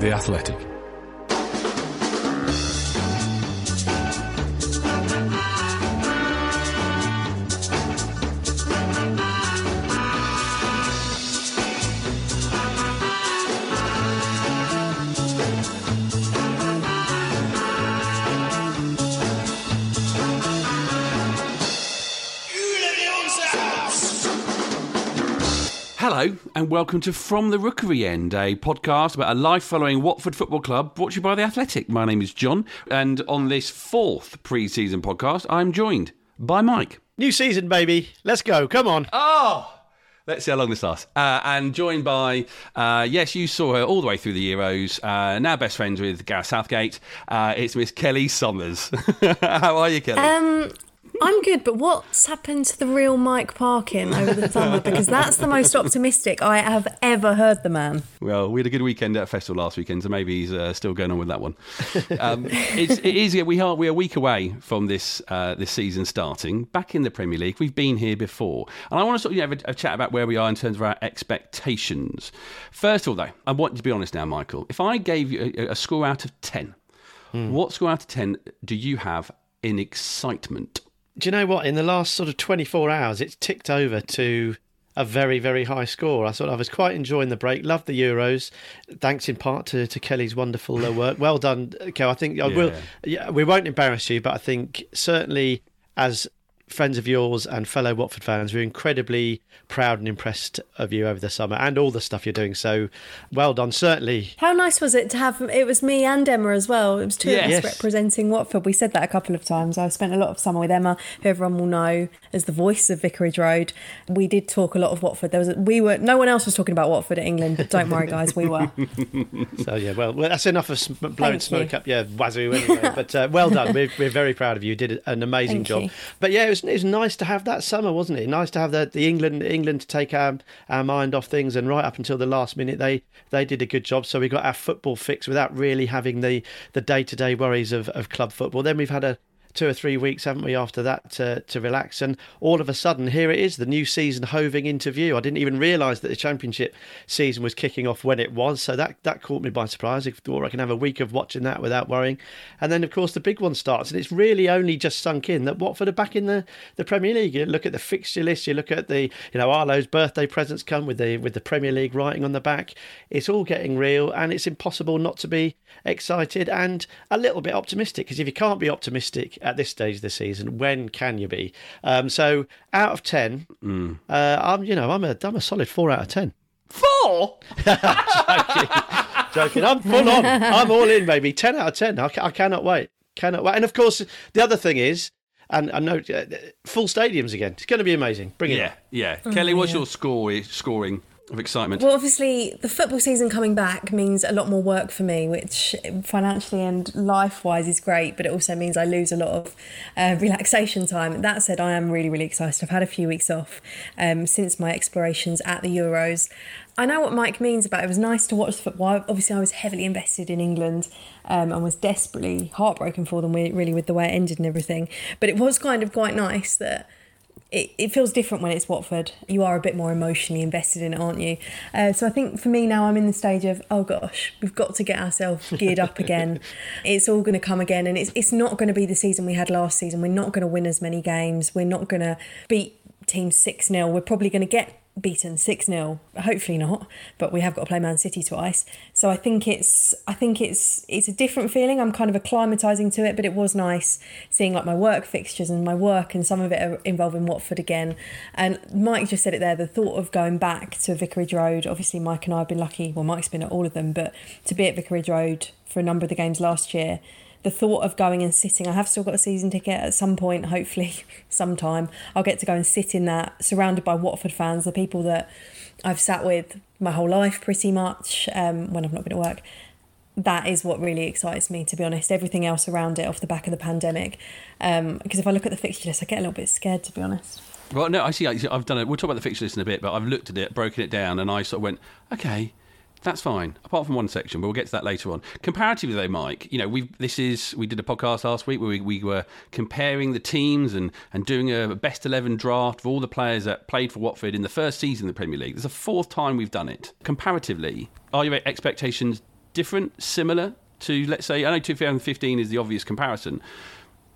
The Athletic. Hello, and welcome to From the Rookery End, a podcast about a life following Watford Football Club brought to you by The Athletic. My name is John, and on this fourth pre season podcast, I'm joined by Mike. New season, baby. Let's go. Come on. Oh! Let's see how long this lasts. Uh, and joined by, uh, yes, you saw her all the way through the Euros, uh, now best friends with Gareth Southgate. Uh, it's Miss Kelly Somers. how are you, Kelly? Um, I'm good, but what's happened to the real Mike Parkin over the summer? Because that's the most optimistic I have ever heard the man. Well, we had a good weekend at festival last weekend, so maybe he's uh, still going on with that one. Um, it's, it is. We are we are a week away from this uh, this season starting. Back in the Premier League, we've been here before, and I want to sort of you know, have a, a chat about where we are in terms of our expectations. First of all, though, I want you to be honest now, Michael. If I gave you a, a score out of ten, what score out of ten do you have in excitement? Do you know what? In the last sort of 24 hours, it's ticked over to a very, very high score. I thought I was quite enjoying the break. Loved the Euros. Thanks in part to, to Kelly's wonderful uh, work. Well done, Kel. I think I will. Yeah, we won't embarrass you, but I think certainly as friends of yours and fellow Watford fans, we're incredibly proud and impressed of you over the summer and all the stuff you're doing. So well done. Certainly. How nice was it to have? It was me and Emma as well. It was two of Yes. us representing Watford. We said that a couple of times. I've spent a lot of summer with Emma, who everyone will know as the voice of Vicarage Road. We did talk a lot of Watford. There was a, we were no one else was talking about Watford at England, but don't worry, guys, we were. So yeah, well, well that's enough of sm- blowing Thank smoke you. up. Yeah, wazoo anyway. but uh, well done. We're, we're very proud of you. You did an amazing Thank job. you. But yeah, it was, it was nice to have that summer, wasn't it? Nice to have the, the England England to take our, our mind off things, and right up until the last minute, they they did a good job. So we got our football fix without really having the the day to day worries of, of club football. Then we've had a two or three weeks, haven't we, after that to, to relax? And all of a sudden, here it is, the new season hoving into view. I didn't even realise that the championship season was kicking off when it was, so that, that caught me by surprise. I thought I can have a week of watching that without worrying. And then, of course, the big one starts, and it's really only just sunk in that Watford are back in the, the Premier League. You look at the fixture list, you look at the, you know, Arlo's birthday presents come with the with the Premier League writing on the back. It's all getting real, and it's impossible not to be excited and a little bit optimistic. Because if you can't be optimistic at this stage of the season, when can you be? Um, so out of ten, uh, I'm you know I'm a I'm a solid four out of ten. Four. Joking, joking. I'm full on. I'm all in, baby. Ten out of ten. I, I cannot wait. Cannot wait. And of course, the other thing is, and I know uh, full stadiums again. It's going to be amazing. Bring it. Yeah, on. yeah. Kelly, what's yeah. your score scoring of excitement? Well, obviously, the football season coming back means a lot more work for me, which financially and life wise is great, but it also means I lose a lot of uh, relaxation time. That said, I am really, really excited. I've had a few weeks off um, since my explorations at the Euros. I know what Mike means about it was nice to watch football. Obviously, I was heavily invested in England um, and was desperately heartbroken for them, really, with the way it ended and everything. But it was kind of quite nice that it, it feels different when it's Watford. You are a bit more emotionally invested in it, aren't you? Uh, so I think for me now, I'm in the stage of, oh gosh, we've got to get ourselves geared up again. it's all going to come again. And it's, it's not going to be the season we had last season. We're not going to win as many games. We're not going to beat teams 6 0. We're probably going to get beaten 6 0 hopefully not but we have got to play man city twice. So i think it's i think it's it's a different feeling. I'm kind of acclimatizing to it but it was nice seeing like my work fixtures and my work and some of it are involving watford again. And mike just said it there the thought of going back to vicarage road obviously mike and i have been lucky well mike's been at all of them but to be at vicarage road for a number of the games last year the thought of going and sitting, I have still got a season ticket at some point, hopefully, sometime. I'll get to go and sit in that, surrounded by Watford fans, the people that I've sat with my whole life pretty much um, when I've not been at work. That is what really excites me, to be honest. Everything else around it off the back of the pandemic. Um, because if I look at the fixture list, I get a little bit scared, to be honest. Well, no, I see. I've done it. We'll talk about the fixture list in a bit, but I've looked at it, broken it down, and I sort of went, okay, that's fine. Apart from one section, but we'll get to that later on. Comparatively, though, Mike, you know, we this is we did a podcast last week where we, we were comparing the teams and and doing a best eleven draft of all the players that played for Watford in the first season of the Premier League. There's the fourth time we've done it. Comparatively, are your expectations different, similar to, let's say, I know 2015 is the obvious comparison,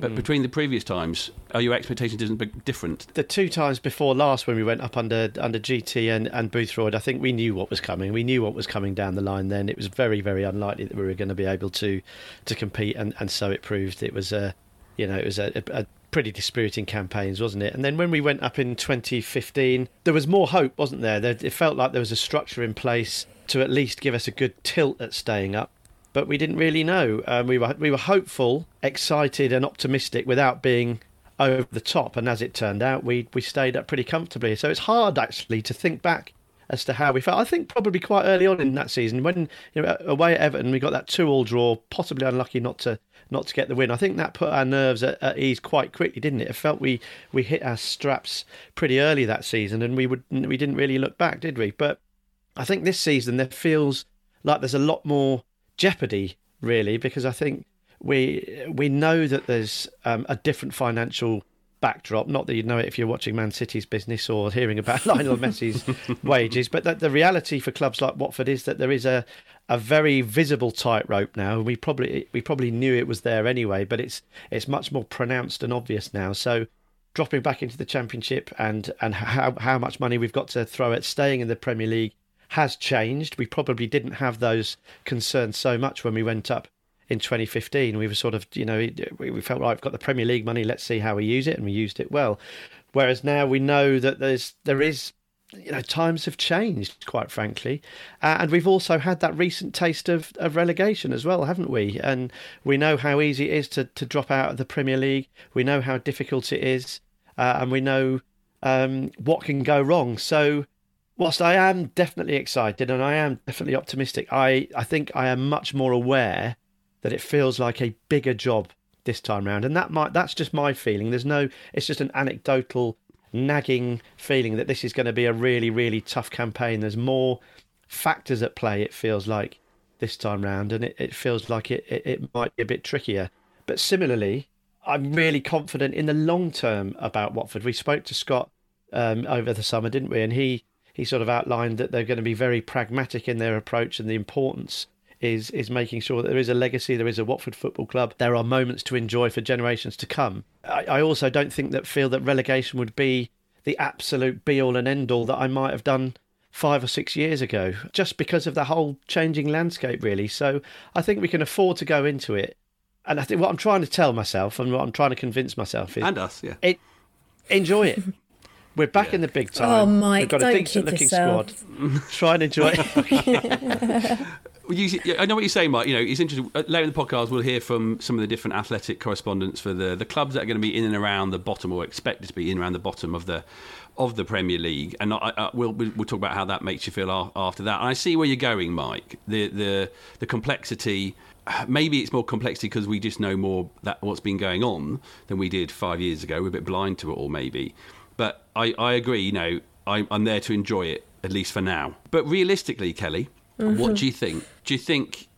but mm. between the previous times, are your expectations different? The two times before last, when we went up under under GT and, and Boothroyd, I think we knew what was coming. We knew what was coming down the line. Then it was very very unlikely that we were going to be able to to compete, and, and so it proved. It was a, you know, it was a, a pretty dispiriting campaigns, wasn't it? And then when we went up in 2015, there was more hope, wasn't there? there? It felt like there was a structure in place to at least give us a good tilt at staying up but we didn't really know. Um, we were we were hopeful, excited, and optimistic without being over the top. And as it turned out, we we stayed up pretty comfortably. So it's hard actually to think back as to how we felt. I think probably quite early on in that season, when you know away at Everton, we got that two-all draw, possibly unlucky not to not to get the win. I think that put our nerves at, at, ease quite quickly, didn't it? It felt we we hit our straps pretty early that season, and we would we didn't really look back, did we? But I think this season there feels like there's a lot more jeopardy, really, because I think we we know that there's um, a different financial backdrop. Not that you'd know it if you're watching Man City's business or hearing about Lionel Messi's wages, but that the reality for clubs like Watford is that there is a a very visible tightrope now. We probably we probably knew it was there anyway, but it's it's much more pronounced and obvious now. So dropping back into the championship and and how how much money we've got to throw at staying in the Premier League has changed. We probably didn't have those concerns so much when we went up in 2015. We were sort of, you know, we felt like we've got the Premier League money. Let's see how we use it, and we used it well. Whereas now we know that there's there is, you know, times have changed, quite frankly, uh, and we've also had that recent taste of, of relegation as well, haven't we? And we know how easy it is to to drop out of the Premier League. We know how difficult it is, uh, and we know um, what can go wrong. So whilst I am definitely excited and I am definitely optimistic, I, I think I am much more aware that it feels like a bigger job this time round. And that might that's just my feeling. There's no it's just an anecdotal nagging feeling that this is going to be a really, really tough campaign. There's more factors at play, it feels like, this time round, and it, it feels like it, it, it might be a bit trickier. But similarly, I'm really confident in the long term about Watford. We spoke to Scott um, over the summer, didn't we? And he he sort of outlined that they're going to be very pragmatic in their approach and the importance is is making sure that there is a legacy, there is a Watford Football Club, there are moments to enjoy for generations to come. I, I also don't think that feel that relegation would be the absolute be all and end all that I might have done five or six years ago, just because of the whole changing landscape, really. So I think we can afford to go into it. And I think what I'm trying to tell myself and what I'm trying to convince myself is and us, yeah, it, enjoy it. We're back yeah. in the big oh, time. Oh, Mike, We've got a decent looking yourself. squad. Try and enjoy it. You, I know what you're saying, Mike. You know, it's interesting. Later in the podcast, we'll hear from some of the different athletic correspondents for the, the clubs that are going to be in and around the bottom, or expected to be in and around the bottom of the of the Premier League. And I, I, we'll we'll talk about how that makes you feel after that. And I see where you're going, Mike. The the the complexity. Maybe it's more complexity because we just know more that what's been going on than we did five years ago. We're a bit blind to it all, maybe. But I, I agree, you know, I, I'm there to enjoy it, at least for now. But realistically, Kelly, mm-hmm. what do you think? Do you think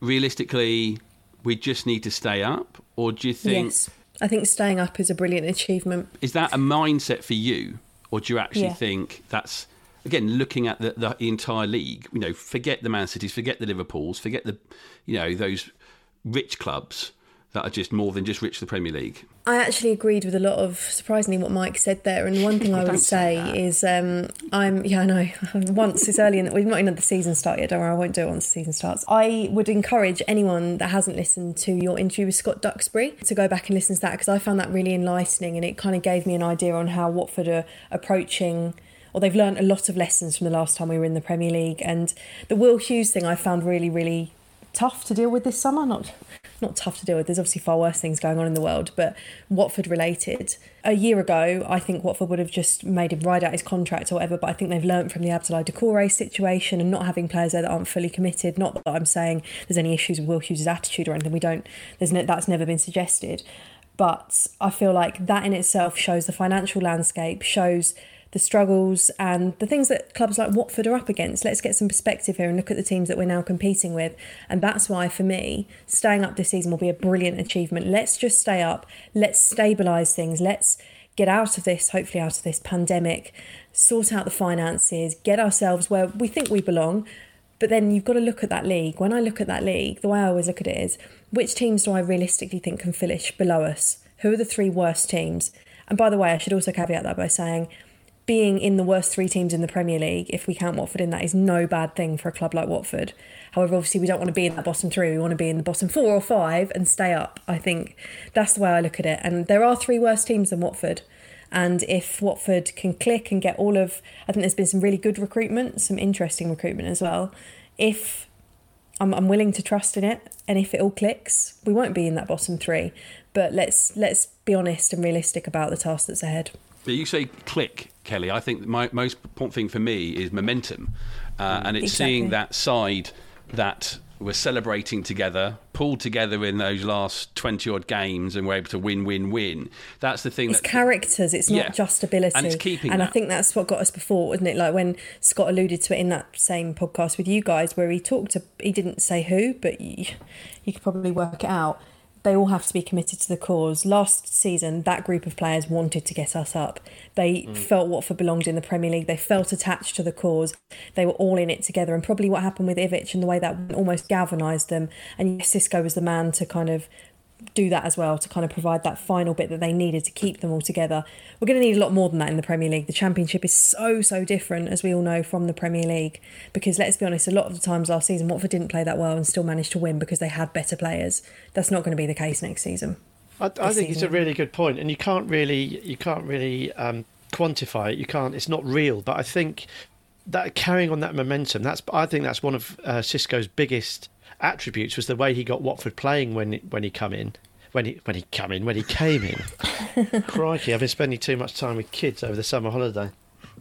realistically we just need to stay up? Or do you think. Yes. I think staying up is a brilliant achievement. Is that a mindset for you? Or do you actually yeah. think that's again looking at the, the, entire league you know forget the man cities forget the liverpools forget the you know those rich clubs that are just more than just rich the Premier League. I actually agreed with a lot of surprisingly what Mike said there. And one thing I would say, say is um, I'm yeah I know once it's early and we've not even had the season start yet. Don't worry, I won't do it once the season starts. I would encourage anyone that hasn't listened to your interview with Scott Duxbury to go back and listen to that because I found that really enlightening and it kind of gave me an idea on how Watford are approaching or they've learned a lot of lessons from the last time we were in the Premier League. And the Will Hughes thing I found really, really tough to deal with this summer. Not not tough to deal with. There's obviously far worse things going on in the world, but Watford related. A year ago, I think Watford would have just made him ride out his contract or whatever. But I think they've learnt from the Abdoulaye Doucouré situation and not having players there that aren't fully committed. Not that I'm saying there's any issues with Will Hughes' attitude or anything. We don't. There's no, that's never been suggested. But I feel like that in itself shows the financial landscape, shows the struggles and the things that clubs like Watford are up against. Let's get some perspective here and look at the teams that we're now competing with. And that's why, for me, staying up this season will be a brilliant achievement. Let's just stay up. Let's stabilise things. Let's get out of this, hopefully, out of this pandemic, sort out the finances, get ourselves where we think we belong. But then you've got to look at that league. When I look at that league, the way I always look at it is which teams do I realistically think can finish below us? Who are the three worst teams? And by the way, I should also caveat that by saying being in the worst three teams in the Premier League, if we count Watford in that, is no bad thing for a club like Watford. However, obviously, we don't want to be in that bottom three. We want to be in the bottom four or five and stay up. I think that's the way I look at it. And there are three worse teams than Watford. And if Watford can click and get all of, I think there's been some really good recruitment, some interesting recruitment as well. If I'm, I'm willing to trust in it, and if it all clicks, we won't be in that bottom three. But let's let's be honest and realistic about the task that's ahead. But you say click, Kelly. I think my most important thing for me is momentum, uh, and it's Exactly. seeing that side that we're celebrating together, pulled together in those last twenty odd games, and we're able to win, win, win. That's the thing. It's that, characters, it's not just ability. And it's keeping And I think that's what got us before, wasn't it? Like when Scott alluded to it in that same podcast with you guys, where he talked to, he didn't say who, but you, you could probably work it out. They all have to be committed to the cause. Last season, that group of players wanted to get us up. They Mm. felt Watford belonged in the Premier League. They felt attached to the cause. They were all in it together. And probably what happened with Ivic and the way that almost galvanised them. And yes, Xisco was the man to kind of do that as well to kind of provide that final bit that they needed to keep them all together. We're going to need a lot more than that in the Premier League. The Championship is so, so different, as we all know, from the Premier League. Because let's be honest, a lot of the times last season, Watford didn't play that well and still managed to win because they had better players. That's not going to be the case next season. I, I think it's a really good point, and you can't really you can't really um, quantify it. You can't. It's not real, but I think that carrying on that momentum. That's I think that's one of uh, Xisco's biggest attributes was the way he got Watford playing when when he come in. When he when he come in when he came in, crikey! I've been spending too much time with kids over the summer holiday.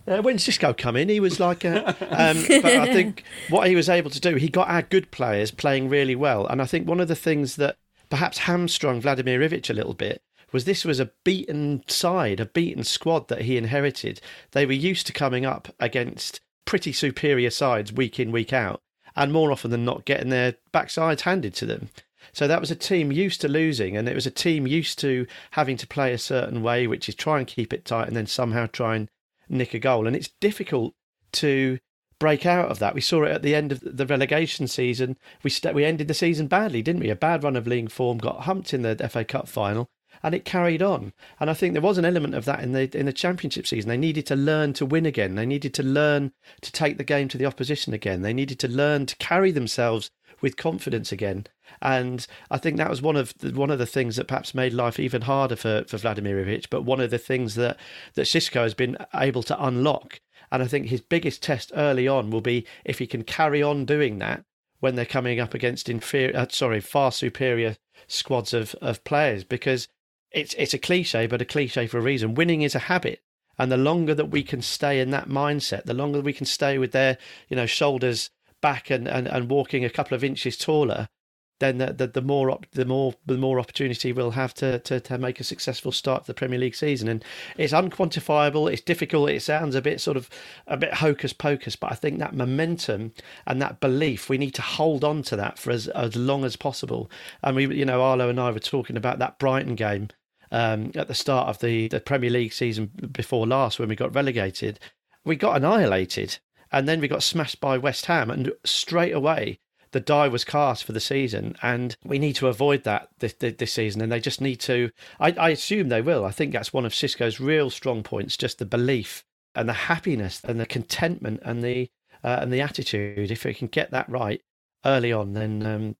Uh, when Xisco come in, he was like, a, um, but I think what he was able to do, he got our good players playing really well, and I think one of the things that perhaps hamstrung Vladimir Ivic a little bit was this was a beaten side, a beaten squad that he inherited. They were used to coming up against pretty superior sides week in, week out, and more often than not getting their backsides handed to them. So that was a team used to losing, and it was a team used to having to play a certain way, which is try and keep it tight and then somehow try and nick a goal. And it's difficult to break out of that. We saw it at the end of the relegation season. We st- we ended the season badly, didn't we? A bad run of league form, got humped in the FA Cup final, and it carried on. And I think there was an element of that in the in the championship season. They needed to learn to win again. They needed to learn to take the game to the opposition again. They needed to learn to carry themselves with confidence again. And I think that was one of the, one of the things that perhaps made life even harder for, for Vladimir Ivic, but one of the things that that Xisco has been able to unlock. And I think his biggest test early on will be if he can carry on doing that when they're coming up against inferior, uh, sorry, far superior squads of, of players, because it's it's a cliche, but a cliche for a reason. Winning is a habit, and the longer that we can stay in that mindset, the longer we can stay with their you know shoulders back and, and, and walking a couple of inches taller, then the, the, the more op, the more the more opportunity we'll have to, to to make a successful start to the Premier League season. And it's unquantifiable. It's difficult. It sounds a bit sort of a bit hocus pocus, but I think that momentum and that belief we need to hold on to that for as as long as possible. And we, you know, Arlo and I were talking about that Brighton game um, at the start of the the Premier League season before last when we got relegated. We got annihilated, and then we got smashed by West Ham, and straight away the die was cast for the season, and we need to avoid that this, this season. And they just need to. I, I assume they will. I think that's one of Xisco's real strong points: just the belief and the happiness and the contentment and the uh, and the attitude. If we can get that right early on, then um,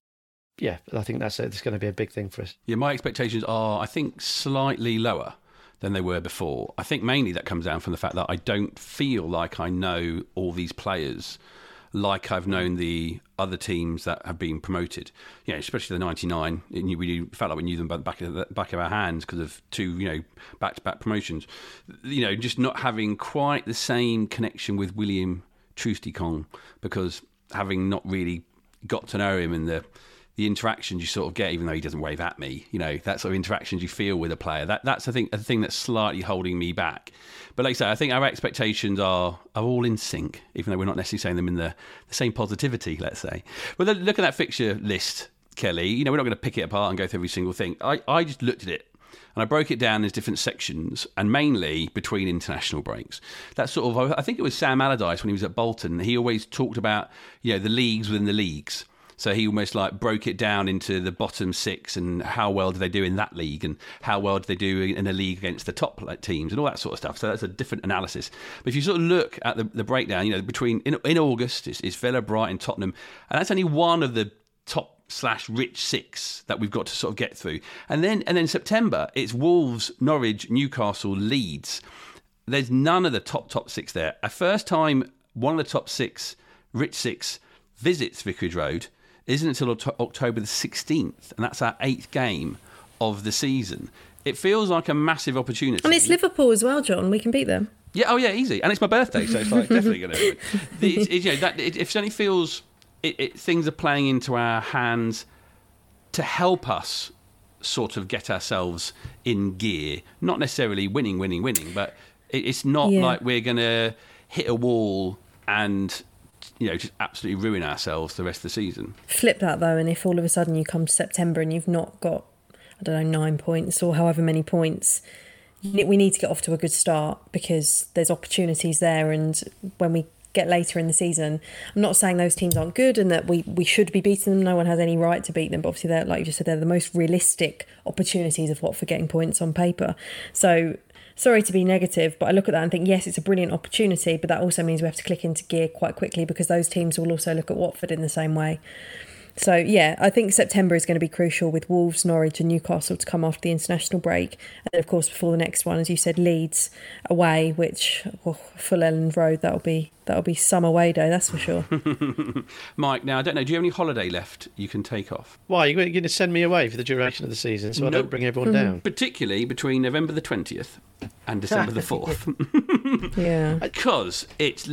yeah, I think that's it's going to be a big thing for us. Yeah, my expectations are, I think, slightly lower than they were before. I think mainly that comes down from the fact that I don't feel like I know all these players like I've known the other teams that have been promoted. You know, especially the '99. We felt like we knew them by the back of the back of our hands because of two, you know, back-to-back promotions. You know, just not having quite the same connection with William Troost-Ekong because having not really got to know him in the the interactions you sort of get, even though he doesn't wave at me, you know, that sort of interactions you feel with a player. That that's I think a thing that's slightly holding me back. But like I say, I think our expectations are are all in sync, even though we're not necessarily saying them in the, the same positivity. Let's say. But look at that fixture list, Kelly. You know, we're not going to pick it apart and go through every single thing. I I just looked at it And I broke it down as different sections and mainly between international breaks. That sort of, I think it was Sam Allardyce when he was at Bolton. He always talked about, you know, the leagues within the leagues. So he almost like broke it down into the bottom six and how well do they do in that league and how well do they do in a league against the top teams and all that sort of stuff. So that's a different analysis. But if you sort of look at the, the breakdown, you know, between in, in August, it's, it's Villa, Brighton, Tottenham, and that's only one of the top slash rich six that we've got to sort of get through. And then and then September, it's Wolves, Norwich, Newcastle, Leeds. There's none of the top top six there. A first time one of the top six rich six visits Vicarage Road isn't until October the 16th, and that's our eighth game of the season. It feels like a massive opportunity. And it's Liverpool as well, John. We can beat them. Yeah, oh yeah, easy. And it's my birthday, so it's like definitely going to. It, it, you know, that, it, it certainly feels it, things are playing into our hands to help us sort of get ourselves in gear. Not necessarily winning, winning, winning, but it's not yeah. like we're going to hit a wall and you know, just absolutely ruin ourselves the rest of the season. Flip that though, and if all of a sudden you come to September and you've not got, I don't know, nine points or however many points, we need to get off to a good start because there's opportunities there. And when we get later in the season, I'm not saying those teams aren't good and that we, we should be beating them. No one has any right to beat them. But obviously, they're like you just said, they're the most realistic opportunities of what for getting points on paper. So sorry to be negative, but I look at that and think, yes, it's a brilliant opportunity, but that also means we have to click into gear quite quickly because those teams will also look at Watford in the same way. So, yeah, I think September is going to be crucial with Wolves, Norwich, and Newcastle to come after the international break. And then, of course, before the next one, as you said, Leeds away, which oh, Full Elland Road, that'll be that'll be summer away day, that's for sure. Mike, now I don't know, do you have any holiday left you can take off? Why are you going to send me away for the duration of the season so nope. I don't bring everyone down? Mm-hmm. Particularly between November the twentieth and December the fourth. yeah, because it's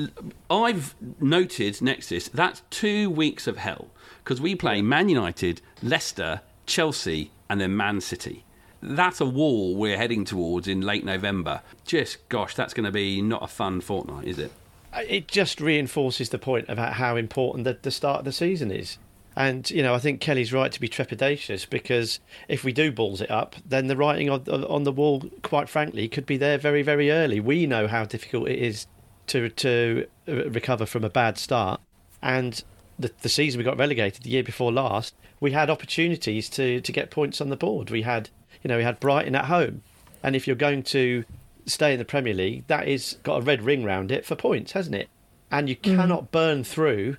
I've noted next to this that's two weeks of hell because we play Man United, Leicester, Chelsea, and then Man City. That's a wall we're heading towards in late November. Just, gosh, that's going to be not a fun fortnight, is it? It just reinforces the point about how important the, the start of the season is. And, you know, I think Kelly's right to be trepidatious because if we do balls it up, then the writing on, on the wall, quite frankly, could be there very, very early. We know how difficult it is to, to uh, recover from a bad start. And the, the season we got relegated the year before last, we had opportunities to, to get points on the board. We had, you know, we had Brighton at home, and if you're going to stay in the Premier League, that is got a red ring round it for points, hasn't it? And you mm. cannot burn through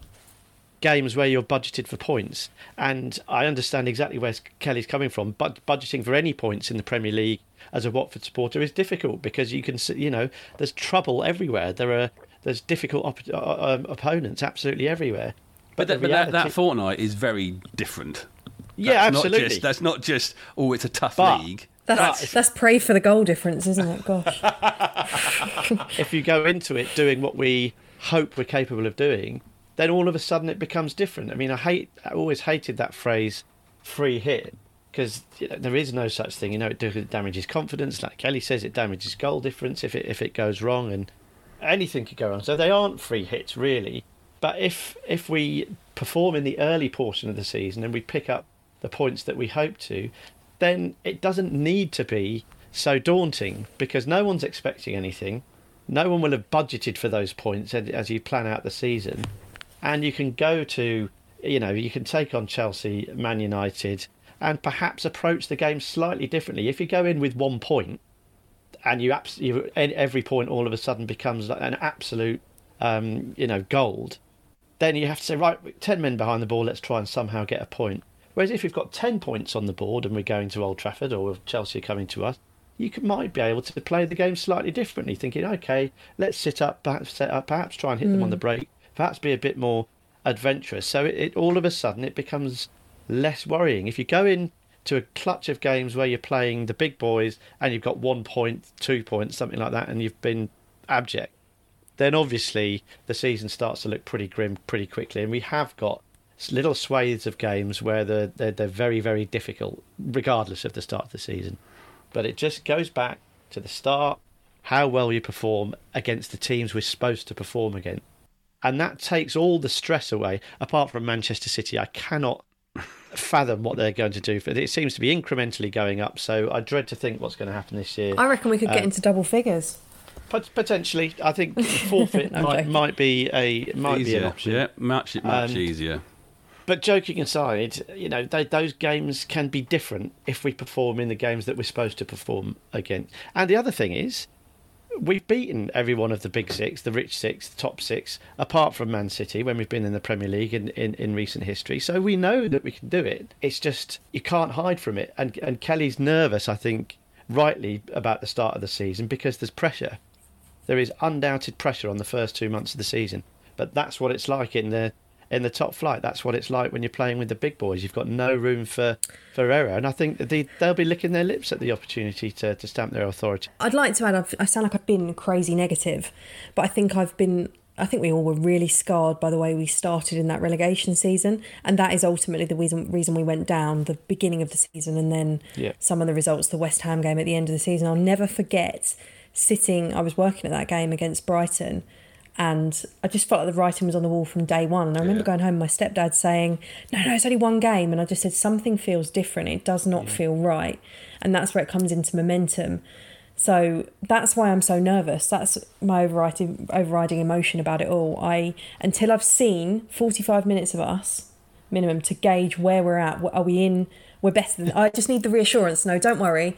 games where you're budgeted for points. And I understand exactly where Kelly's coming from, but budgeting for any points in the Premier League as a Watford supporter is difficult because you can, see, you know, there's trouble everywhere. There are there's difficult op- uh, uh um, opponents absolutely everywhere. But, but, but that, that fortnight is very different. Yeah, that's absolutely. Not just, that's not just oh, it's a tough but, league. That's that's pray for the goal difference, isn't it? Gosh. if you go into it doing what we hope we're capable of doing, then all of a sudden it becomes different. I mean, I hate, I always hated that phrase, free hit, because you know, there is no such thing. You know, it damages confidence. Like Kelly says, it damages goal difference if it if it goes wrong, and anything could go wrong. So they aren't free hits really. But if if we perform in the early portion of the season and we pick up the points that we hope to, then it doesn't need to be so daunting because no one's expecting anything. No one will have budgeted for those points as you plan out the season. And you can go to, you know, you can take on Chelsea, Man United, and perhaps approach the game slightly differently. If you go in with one point and you, abs- every point all of a sudden becomes an absolute, um, you know, gold, then you have to say, right, 10 men behind the ball, let's try and somehow get a point. Whereas if you've got 10 points on the board and we're going to Old Trafford or Chelsea are coming to us, you could, might be able to play the game slightly differently, thinking, okay, let's sit up, perhaps set up, perhaps try and hit mm. them on the hmm. break, perhaps be a bit more adventurous. So it, it, all of a sudden it becomes less worrying. If you go in to a clutch of games where you're playing the big boys and you've got one point, two points, something like that, and you've been abject, then obviously the season starts to look pretty grim pretty quickly. And we have got little swathes of games where they're, they're, they're very, very difficult, regardless of the start of the season. But it just goes back to the start, how well you perform against the teams we're supposed to perform against. And that takes all the stress away. Apart from Manchester City, I cannot fathom what they're going to do. But it seems to be incrementally going up. So I dread to think what's going to happen this year. I reckon we could get um, into double figures. Potentially, I think forfeit might, might, be a might easier. be an option. Yeah, much much um, easier. But joking aside, you know they, those games can be different if we perform in the games that we're supposed to perform against. And the other thing is, we've beaten every one of the big six, the rich six, the top six, apart from Man City when we've been in the Premier League in, in, in recent history. So we know that we can do it. It's just you can't hide from it. And and Kelly's nervous, I think, rightly about the start of the season because there's pressure. There is undoubted pressure on the first two months of the season. But that's what it's like in the in the top flight. That's what it's like when you're playing with the big boys. You've got no room for, for error. And I think they, they'll be licking their lips at the opportunity to, to stamp their authority. I'd like to add, I've, i sound like I've been crazy negative, but I think I've been. I think we all were really scarred by the way we started in that relegation season, and that is ultimately the reason reason we went down the beginning of the season, and then yeah. some of the results, the West Ham game at the end of the season. I'll never forget sitting. I was working at that game against Brighton, and I just felt like the writing was on the wall from day one. And I remember yeah. going home, my stepdad saying, "No, no, it's only one game," and I just said something feels different. It does not yeah. feel right, and that's where it comes into momentum. So that's why I'm so nervous. That's my overriding overriding emotion about it all. I until I've seen 45 minutes of us minimum to gauge where we're at. Are we in? We're better than. I just need the reassurance. No, don't worry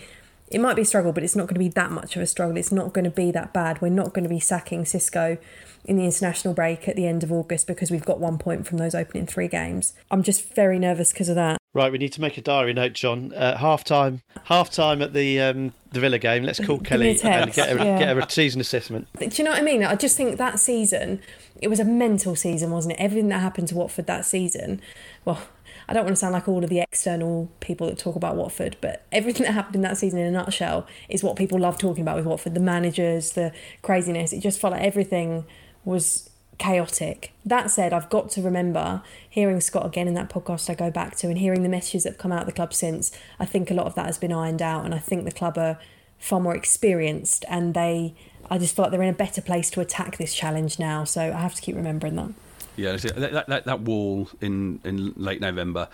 it might be a struggle, but it's not going to be that much of a struggle. It's not going to be that bad. We're not going to be sacking Xisco in the international break at the end of August because we've got one point from those opening three games. I'm just very nervous because of that. Right, we need to make a diary note, John. Uh, half time, half time at the um, the Villa game. Let's call Kelly and get a, yeah. get a season assessment. Do you know what I mean? I just think that season, it was a mental season, wasn't it? Everything that happened to Watford that season, well, I don't want to sound like all of the external people that talk about Watford, but everything that happened in that season in a nutshell is what people love talking about with Watford. The managers, the craziness. It just felt like everything was chaotic. That said, I've got to remember hearing Scott again in that podcast I go back to and hearing the messages that have come out of the club since. I think a lot of that has been ironed out, and I think the club are far more experienced and they. I just feel like they're in a better place to attack this challenge now, so I have to keep remembering that. Yeah, that, that, that wall in, in late November,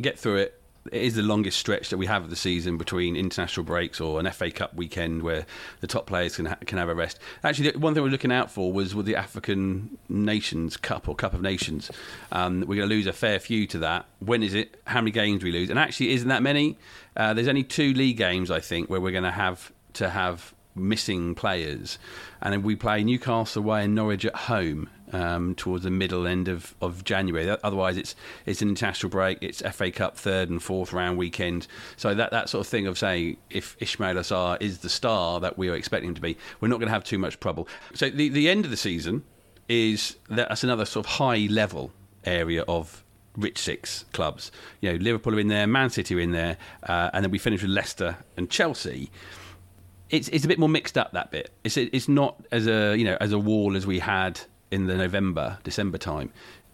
get through it. It is the longest stretch that we have of the season between international breaks or an FA Cup weekend where the top players can ha- can have a rest. Actually, one thing we're looking out for was with the African Nations Cup or Cup of Nations. Um, we're going to lose a fair few to that. When is it? How many games do we lose? And actually, isn't that many? Uh, there's only two league games I think where we're going to have to have missing players, and then we play Newcastle away and Norwich at home um, towards the middle end of, of January. Otherwise, it's it's an international break. It's FA Cup third and fourth round weekend. So that that sort of thing of saying if Ismaila Sarr is the star that we are expecting him to be, we're not going to have too much trouble. So the the end of the season is that's another sort of high level area of rich six clubs. You know, Liverpool are in there, Man City are in there, uh, and then we finish with Leicester and Chelsea it's it's a bit more mixed up that bit. It's it's not as a you know as a wall as we had in the November December time.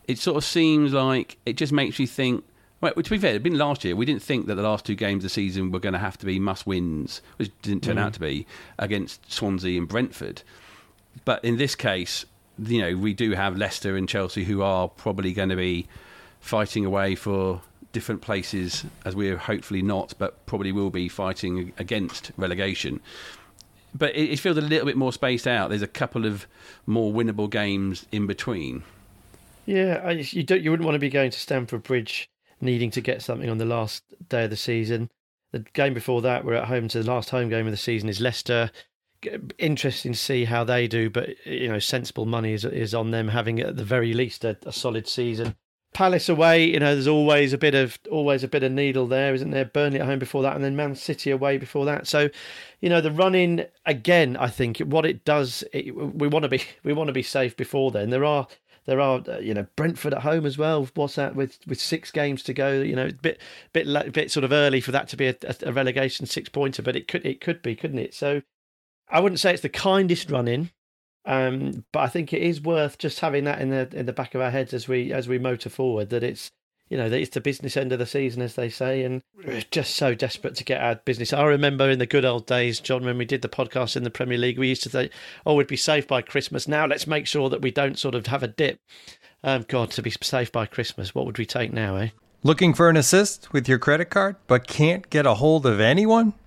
It sort of seems like it just makes you think. Well, to be fair, it'd been last year. We didn't think that the last two games of the season were going to have to be must wins, which didn't turn mm. out to be against Swansea and Brentford. But in this case, you know, we do have Leicester and Chelsea who are probably going to be fighting away for different places, as we're hopefully not, but probably will be fighting against relegation. But it, it feels a little bit more spaced out. There's a couple of more winnable games in between. Yeah, I, you don't. You wouldn't want to be going to Stamford Bridge needing to get something on the last day of the season. The game before that, we're at home to the last home game of the season is Leicester. Interesting to see how they do, but you know, sensible money is is on them having at the very least a, a solid season. Palace away, you know, there's always a bit of always a bit of needle there, isn't there? Burnley at home before that, and then Man City away before that. So, you know, the running again. I think what it does, it, we want to be we want to be safe before then. There are there are uh, you know Brentford at home as well. What's that with with six games to go? You know, a bit bit bit sort of early for that to be a, a relegation six pointer, but it could it could be, couldn't it? So, I wouldn't say it's the kindest running um, but I think it is worth just having that in the in the back of our heads as we as we motor forward that it's you know that it's the business end of the season as they say and we're just so desperate to get our business. I remember in the good old days, John, when we did the podcast in the Premier League, we used to say, "Oh, we'd be safe by Christmas." Now let's make sure that we don't sort of have a dip. Um, God, to be safe by Christmas, what would we take now, eh? Looking for an assist with your credit card, but can't get a hold of anyone?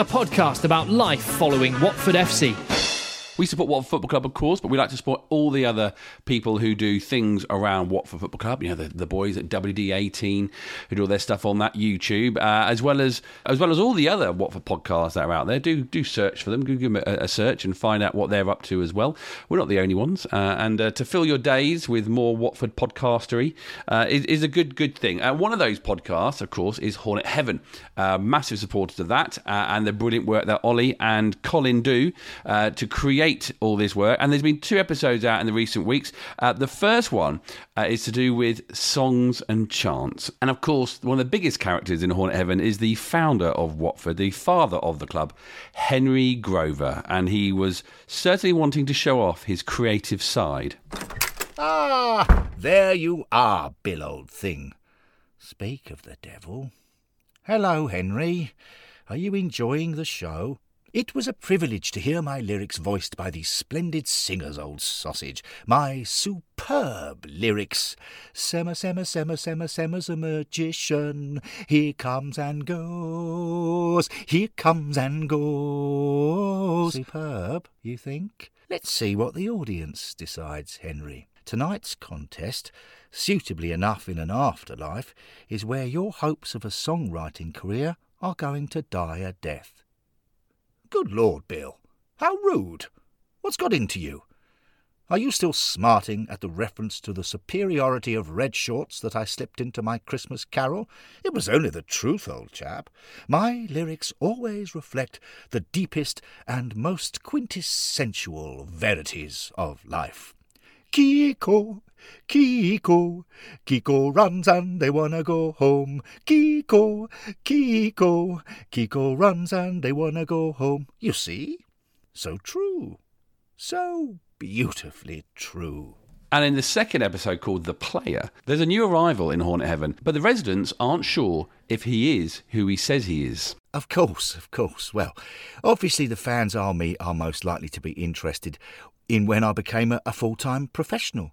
a podcast about life following Watford FC. We support Watford Football Club, of course, but we like to support all the other people who do things around Watford Football Club. You know, the, the boys at WD18 who do all their stuff on that YouTube, uh, as well as as well as all the other Watford podcasts that are out there. Do do search for them, give them a, a search and find out what they're up to as well. We're not the only ones, uh, and uh, to fill your days with more Watford podcastery uh, is, is, a good good thing. Uh, one of those podcasts, of course, is Hornet Heaven. Uh, massive supporters of that, and the brilliant work that Ollie and Colin do to create all this work. And there's been two episodes out in the recent weeks. Uh, the first one uh, is to do with songs and chants. And of course, one of the biggest characters in Hornet Heaven is the founder of Watford, the father of the club, Henry Grover. And he was certainly wanting to show off his creative side. Ah, there you are, Bill, old thing. Speak of the devil. Hello, Henry. Are you enjoying the show? It was a privilege to hear my lyrics voiced by these splendid singers, old sausage. My superb lyrics. Semmer, Semmer, Semmer, Semmer, Semmer's a magician. He comes and goes. He comes and goes. Superb, you think? Let's see what the audience decides, Henry. Tonight's contest, suitably enough in an afterlife, is where your hopes of a songwriting career are going to die a death. Good Lord, Bill. How rude. What's got into you? Are you still smarting at the reference to the superiority of red shorts that I slipped into my Christmas carol? It was only the truth, old chap. My lyrics always reflect the deepest and most quintessential verities of life. Kiko, Kiko, Kiko runs and they wanna go home. Kiko, Kiko, Kiko runs and they wanna go home. You see? So true. So beautifully true. And in the second episode called The Player, there's a new arrival in Hornet Heaven, but the residents aren't sure if he is who he says he is. Of course, of course. Well, obviously the fans army are most likely to be interested in when I became a, a full time professional.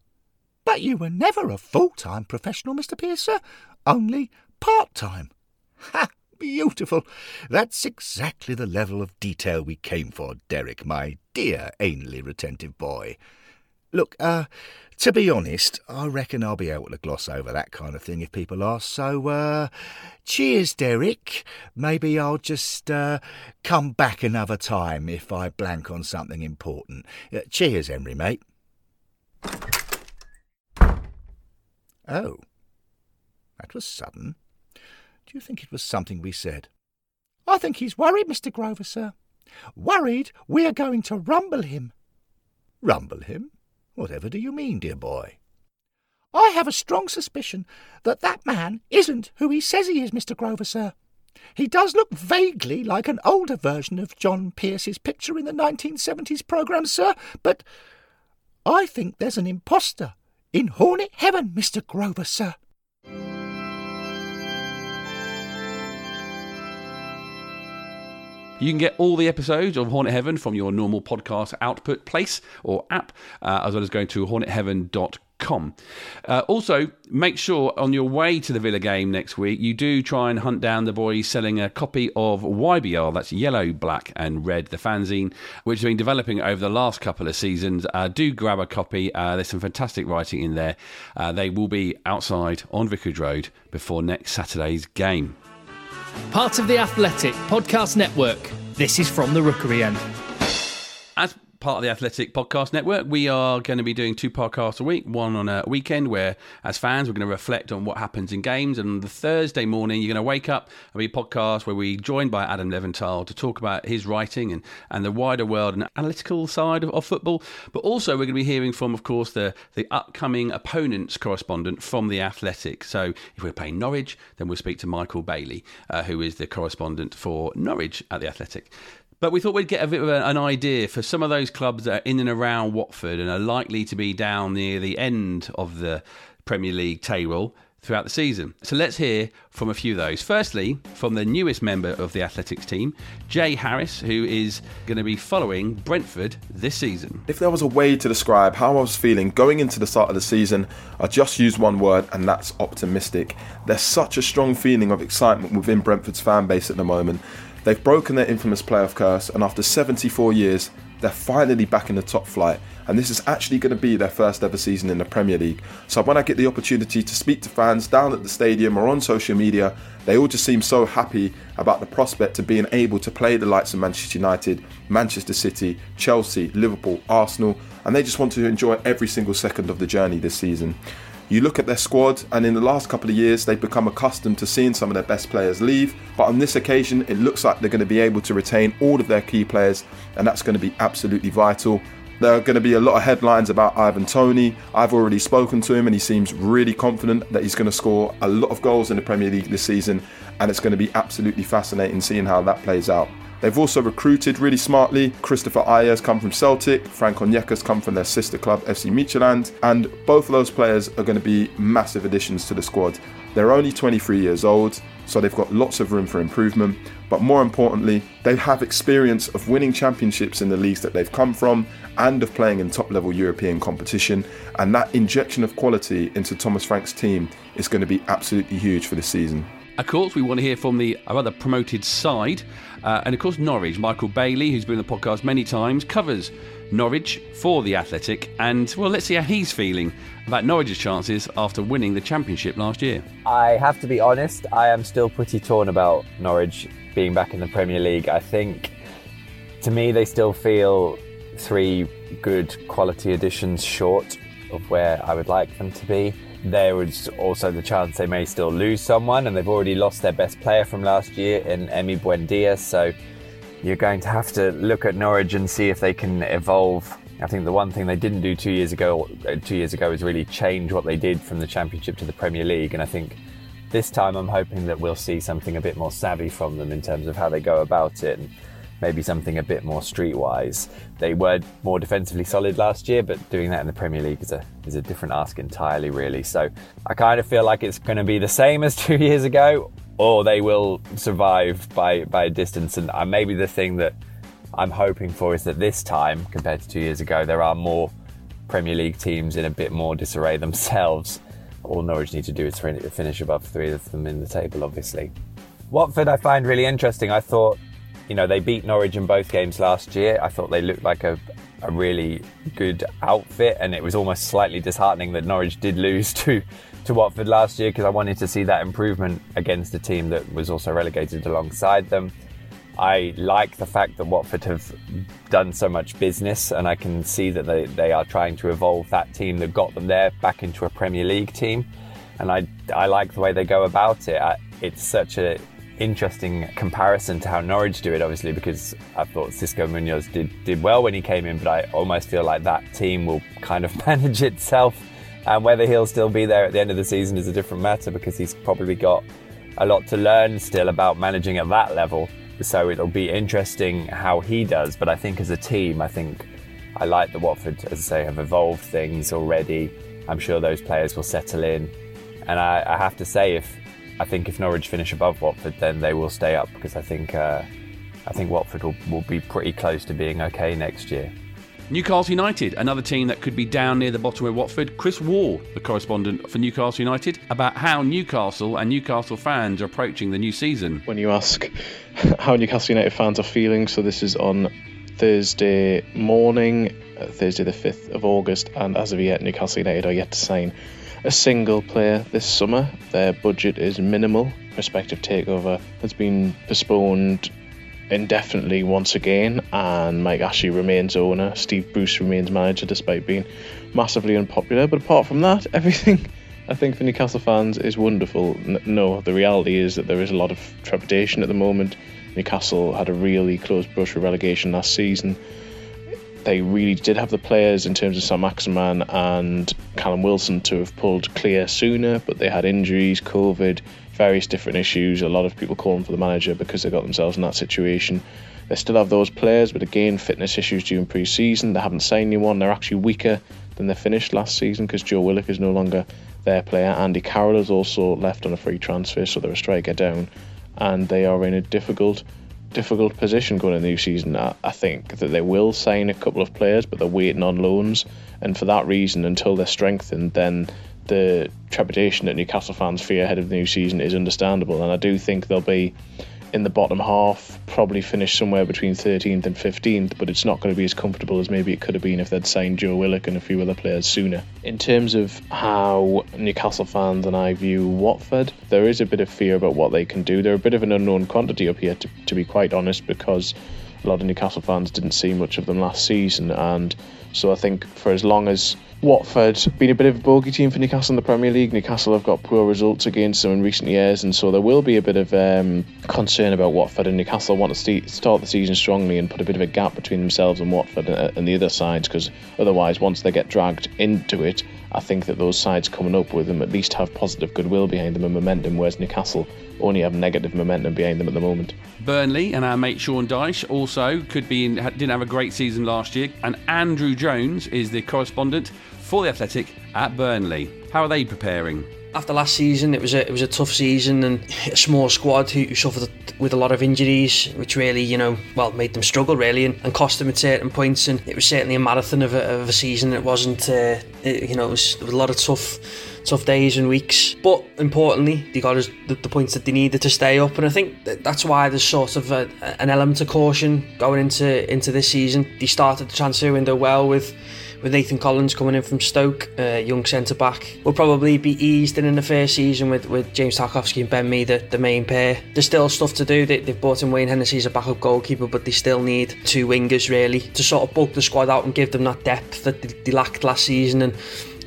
But you were never a full time professional, Mr. Pierce, sir, only part time. Ha! Beautiful. That's exactly the level of detail we came for, Derek, my dear anally retentive boy. Look, uh, to be honest, I reckon I'll be able to gloss over that kind of thing if people ask. So, uh, cheers, Derek. Maybe I'll just uh, come back another time if I blank on something important. Uh, cheers, Henry, mate. Oh, that was sudden. Do you think it was something we said? I think he's worried, Mr. Grover, sir. Worried we're going to rumble him. Rumble him? Whatever do you mean, dear boy? I have a strong suspicion that that man isn't who he says he is, Mr. Grover, sir. He does look vaguely like an older version of John Pierce's picture in the 1970s programme, sir, but I think there's an impostor in Hornet Heaven, Mr. Grover, sir. You can get all the episodes of Hornet Heaven from your normal podcast output place or app, uh, as well as going to hornetheaven.com. Uh, also, make sure on your way to the Villa game next week, you do try and hunt down the boys selling a copy of YBR, that's yellow, black, and red, the fanzine, which has been developing over the last couple of seasons. Uh, do grab a copy. Uh, there's some fantastic writing in there. Uh, they will be outside on Vicarage Road before next Saturday's game. Part of the Athletic Podcast Network, this is From the Rookery End. As part of the Athletic Podcast Network. We are going to be doing two podcasts a week, one on a weekend where, as fans, we're going to reflect on what happens in games. And on the Thursday morning, you're going to wake up and be a podcast where we're joined by Adam Leventhal to talk about his writing and, and the wider world and analytical side of, of football. But also, we're going to be hearing from, of course, the, the upcoming opponents correspondent from the Athletic. So if we're playing Norwich, then we'll speak to Michael Bailey, uh, who is the correspondent for Norwich at the Athletic. But we thought we'd get a bit of an idea for some of those clubs that are in and around Watford and are likely to be down near the end of the Premier League table throughout the season. So let's hear from a few of those. Firstly, from the newest member of the Athletics team, Jay Harris, who is going to be following Brentford this season. If there was a way to describe how I was feeling going into the start of the season, I just used one word, and that's optimistic. There's such a strong feeling of excitement within Brentford's fan base at the moment. They've broken their infamous playoff curse, and after 74 years, they're finally back in the top flight. And this is actually going to be their first ever season in the Premier League. So when I get the opportunity to speak to fans down at the stadium or on social media, they all just seem so happy about the prospect of being able to play the likes of Manchester United, Manchester City, Chelsea, Liverpool, Arsenal, and they just want to enjoy every single second of the journey this season. You look at their squad, and in the last couple of years, they've become accustomed to seeing some of their best players leave. But on this occasion, it looks like they're going to be able to retain all of their key players, and that's going to be absolutely vital. There are going to be a lot of headlines about Ivan Toney. I've already spoken to him, and he seems really confident that he's going to score a lot of goals in the Premier League this season, and it's going to be absolutely fascinating seeing how that plays out. They've also recruited really smartly. Kristoffer Ajer's come from Celtic, Frank Onyeka's come from their sister club FC Midtjylland, and both of those players are going to be massive additions to the squad. They're only 23 years old, so they've got lots of room for improvement. But more importantly, they have experience of winning championships in the leagues that they've come from and of playing in top level European competition. And that injection of quality into Thomas Frank's team is going to be absolutely huge for this season. Of course, we want to hear from the other promoted side. Uh, and of course, Norwich. Michael Bailey, who's been on the podcast many times, covers Norwich for the Athletic. And, well, let's see how he's feeling about Norwich's chances after winning the Championship last year. I have to be honest, I am still pretty torn about Norwich being back in the Premier League. I think, to me, they still feel three good quality additions short of where I would like them to be there was also the chance they may still lose someone, and they've already lost their best player from last year in Emi Buendia. So you're going to have to look at Norwich and see if they can evolve. I think the one thing they didn't do two years ago, uh, two years ago, is really change what they did from the Championship to the Premier League, and I think this time I'm hoping that we'll see something a bit more savvy from them in terms of how they go about it. And, maybe something a bit more streetwise. They were more defensively solid last year, but doing that in the Premier League is a is a different ask entirely, really. So I kind of feel like it's going to be the same as two years ago, or they will survive by by a distance. And uh, maybe the thing that I'm hoping for is that this time, compared to two years ago, there are more Premier League teams in a bit more disarray themselves. All Norwich need to do is finish above three of them in the table, obviously. Watford, I find really interesting. I thought you know, they beat Norwich in both games last year. I thought they looked like a, a really good outfit, and it was almost slightly disheartening that Norwich did lose to, to Watford last year because I wanted to see that improvement against a team that was also relegated alongside them. I like the fact that Watford have done so much business, and I can see that they, they are trying to evolve that team that got them there back into a Premier League team. And I, I like the way they go about it. I, it's such a interesting comparison to how Norwich do it, obviously, because I thought Xisco Munoz did, did well when he came in, but I almost feel like that team will kind of manage itself. And whether he'll still be there at the end of the season is a different matter because he's probably got a lot to learn still about managing at that level. So it'll be interesting how he does. But I think as a team, I think I like the Watford, as I say, have evolved things already. I'm sure those players will settle in. And I, I have to say, if I think if Norwich finish above Watford, then they will stay up because I think uh, I think Watford will, will be pretty close to being okay next year. Newcastle United, another team that could be down near the bottom of Watford. Chris Waugh, the correspondent for Newcastle United, about how Newcastle and Newcastle fans are approaching the new season. When you ask how Newcastle United fans are feeling, so this is on Thursday morning, uh, Thursday the 5th of August, and as of yet, Newcastle United are yet to sign a single player this summer. Their budget is minimal. Prospective takeover has been postponed indefinitely once again, and Mike Ashley remains owner. Steve Bruce remains manager despite being massively unpopular. But apart from that, everything I think for Newcastle fans is wonderful. No, the reality is that there is a lot of trepidation at the moment. Newcastle had a really close brush with relegation last season. They really did have the players in terms of Saint-Maximin and Callum Wilson to have pulled clear sooner, but they had injuries, COVID, various different issues. A lot of people calling for the manager because they got themselves in that situation. They still have those players, but again, fitness issues during pre season. They haven't signed anyone. They're actually weaker than they finished last season because Joe Willock is no longer their player. Andy Carroll has also left on a free transfer, so they're a striker down. And they are in a difficult difficult position going into the new season. I, I, think that they will sign a couple of players, but they're waiting on loans. And for that reason, until they're strengthened, then the trepidation that Newcastle fans fear ahead of the new season is understandable, and I do think they'll be in the bottom half, probably finish somewhere between 13th and 15th, but it's not going to be as comfortable as maybe it could have been if they'd signed Joe Willock and a few other players sooner. In terms of how Newcastle fans and I view Watford, there is a bit of fear about what they can do. They're a bit of an unknown quantity up here, to, to be quite honest, because a lot of Newcastle fans didn't see much of them last season, and so I think for as long as Watford been a bit of a bogey team for Newcastle in the Premier League. Newcastle have got poor results against them in recent years, and so there will be a bit of um, concern about Watford. And Newcastle want to st- start the season strongly and put a bit of a gap between themselves and Watford and, and the other sides, because otherwise, once they get dragged into it, I think that those sides coming up with them at least have positive goodwill behind them and momentum, whereas Newcastle only have negative momentum behind them at the moment. Burnley and our mate Sean Dyche also could be in, didn't have a great season last year, and Andrew Jones is the correspondent for the Athletic at Burnley. How are they preparing? After last season, it was a it was a tough season and a small squad who, who suffered with a lot of injuries, which really you know well made them struggle really and, and cost them at certain points. And it was certainly a marathon of a, of a season. It wasn't uh, it, you know it was, it was a lot of tough tough days and weeks. But importantly, they got us the, the, points that they needed to stay up, and I think that that's why there's sort of a, an element of caution going into into this season. They started the transfer window well with with Nathan Collins coming in from Stoke, uh, young centre back. Will probably be eased in in the first season with, with James Tarkowski and Ben Mee, the, the main pair. There's still stuff to do. They, they've brought in Wayne Hennessey as a backup goalkeeper, but they still need two wingers really to sort of bulk the squad out and give them that depth that they, they lacked last season. And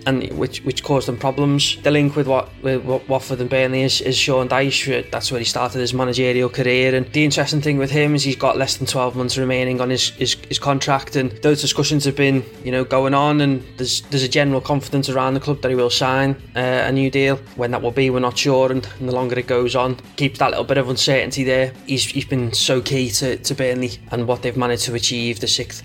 and which which caused them problems. The link with what with Watford and Burnley is, is Sean Dyche. That's where he started his managerial career. And the interesting thing with him is he's got less than 12 months remaining on his, his, his contract. And those discussions have been you know going on. And there's there's a general confidence around the club that he will sign uh, a new deal. When that will be, we're not sure. And, and the longer it goes on, keeps that little bit of uncertainty there. He's he's been so key to, to Burnley and what they've managed to achieve the sixth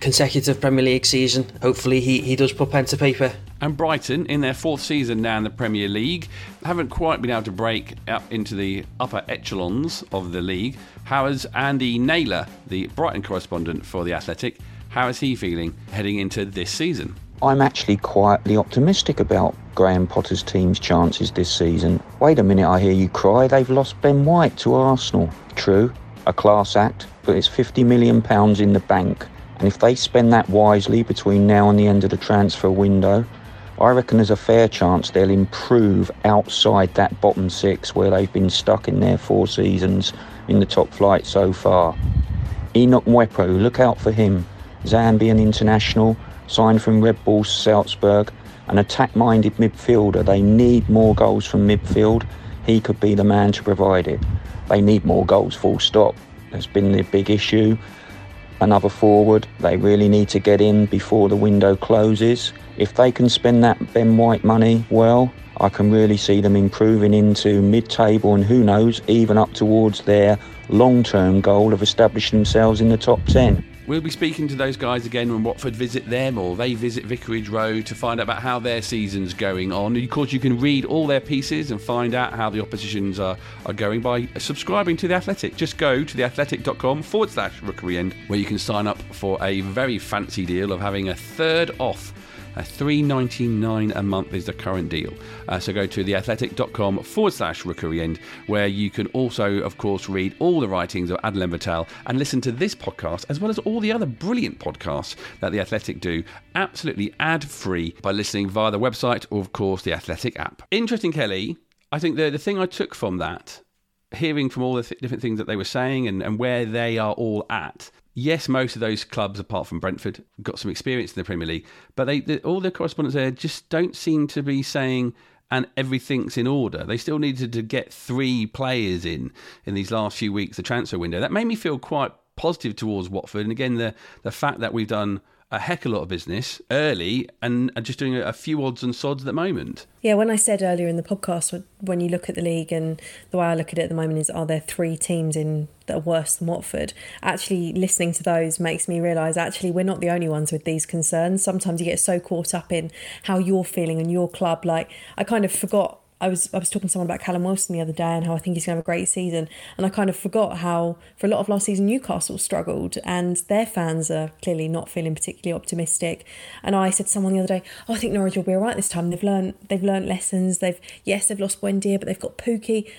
consecutive Premier League season. Hopefully, he, he does put pen to paper. And Brighton, in their fourth season now in the Premier League, haven't quite been able to break up into the upper echelons of the league. How is Andy Naylor, the Brighton correspondent for The Athletic, how is he feeling heading into this season? I'm actually quietly optimistic about Graham Potter's team's chances this season. Wait a minute, I hear you cry. They've lost Ben White to Arsenal. True, a class act, but it's £50 million in the bank. And if they spend that wisely between now and the end of the transfer window, I reckon there's a fair chance they'll improve outside that bottom six where they've been stuck in their four seasons in the top flight so far. Enoch Mwepu, look out for him. Zambian international, signed from Red Bull Salzburg, an attack minded midfielder. They need more goals from midfield. He could be the man to provide it. They need more goals, full stop. That's been the big issue another forward. They really need to get in before the window closes. If they can spend that Ben White money well, I can really see them improving into mid table and who knows, even up towards their long term goal of establishing themselves in the top 10. We'll be speaking to those guys again when Watford visit them or they visit Vicarage Road to find out about how their season's going on. Of course, you can read all their pieces and find out how the oppositions are, are going by subscribing to The Athletic. Just go to theathletic.com forward slash rookery end where you can sign up for a very fancy deal of having a third off uh, $3.99 a month is the current deal. Uh, so go to theathletic.com forward slash rookery end, where you can also, of course, read all the writings of Adam Leventhal and listen to this podcast, as well as all the other brilliant podcasts that The Athletic do, absolutely ad free by listening via the website or, of course, the Athletic app. Interesting, Kelly. I think the, the thing I took from that hearing from all the th- different things that they were saying and, and where they are all at, yes, most of those clubs, apart from Brentford, got some experience in the Premier League, but they, the, all the correspondents there just don't seem to be saying and everything's in order. They still needed to get three players in in these last few weeks, the transfer window. That made me feel quite positive towards Watford. And again, the the fact that we've done a heck of a lot of business early and just doing a few odds and sods at the moment. Yeah, when I said earlier in the podcast, when you look at the league and the way I look at it at the moment is, are there three teams in that are worse than Watford? Actually, listening to those makes me realise actually we're not the only ones with these concerns. Sometimes you get so caught up in how you're feeling and your club. Like I kind of forgot I was I was talking to someone about Callum Wilson the other day and how I think he's going to have a great season, and I kind of forgot how for a lot of last season Newcastle struggled, and their fans are clearly not feeling particularly optimistic. And I said to someone the other day, "Oh, I think Norwich will be all right this time. They've learned they've learned lessons. They've yes, they've lost Buendia, but they've got Pukki."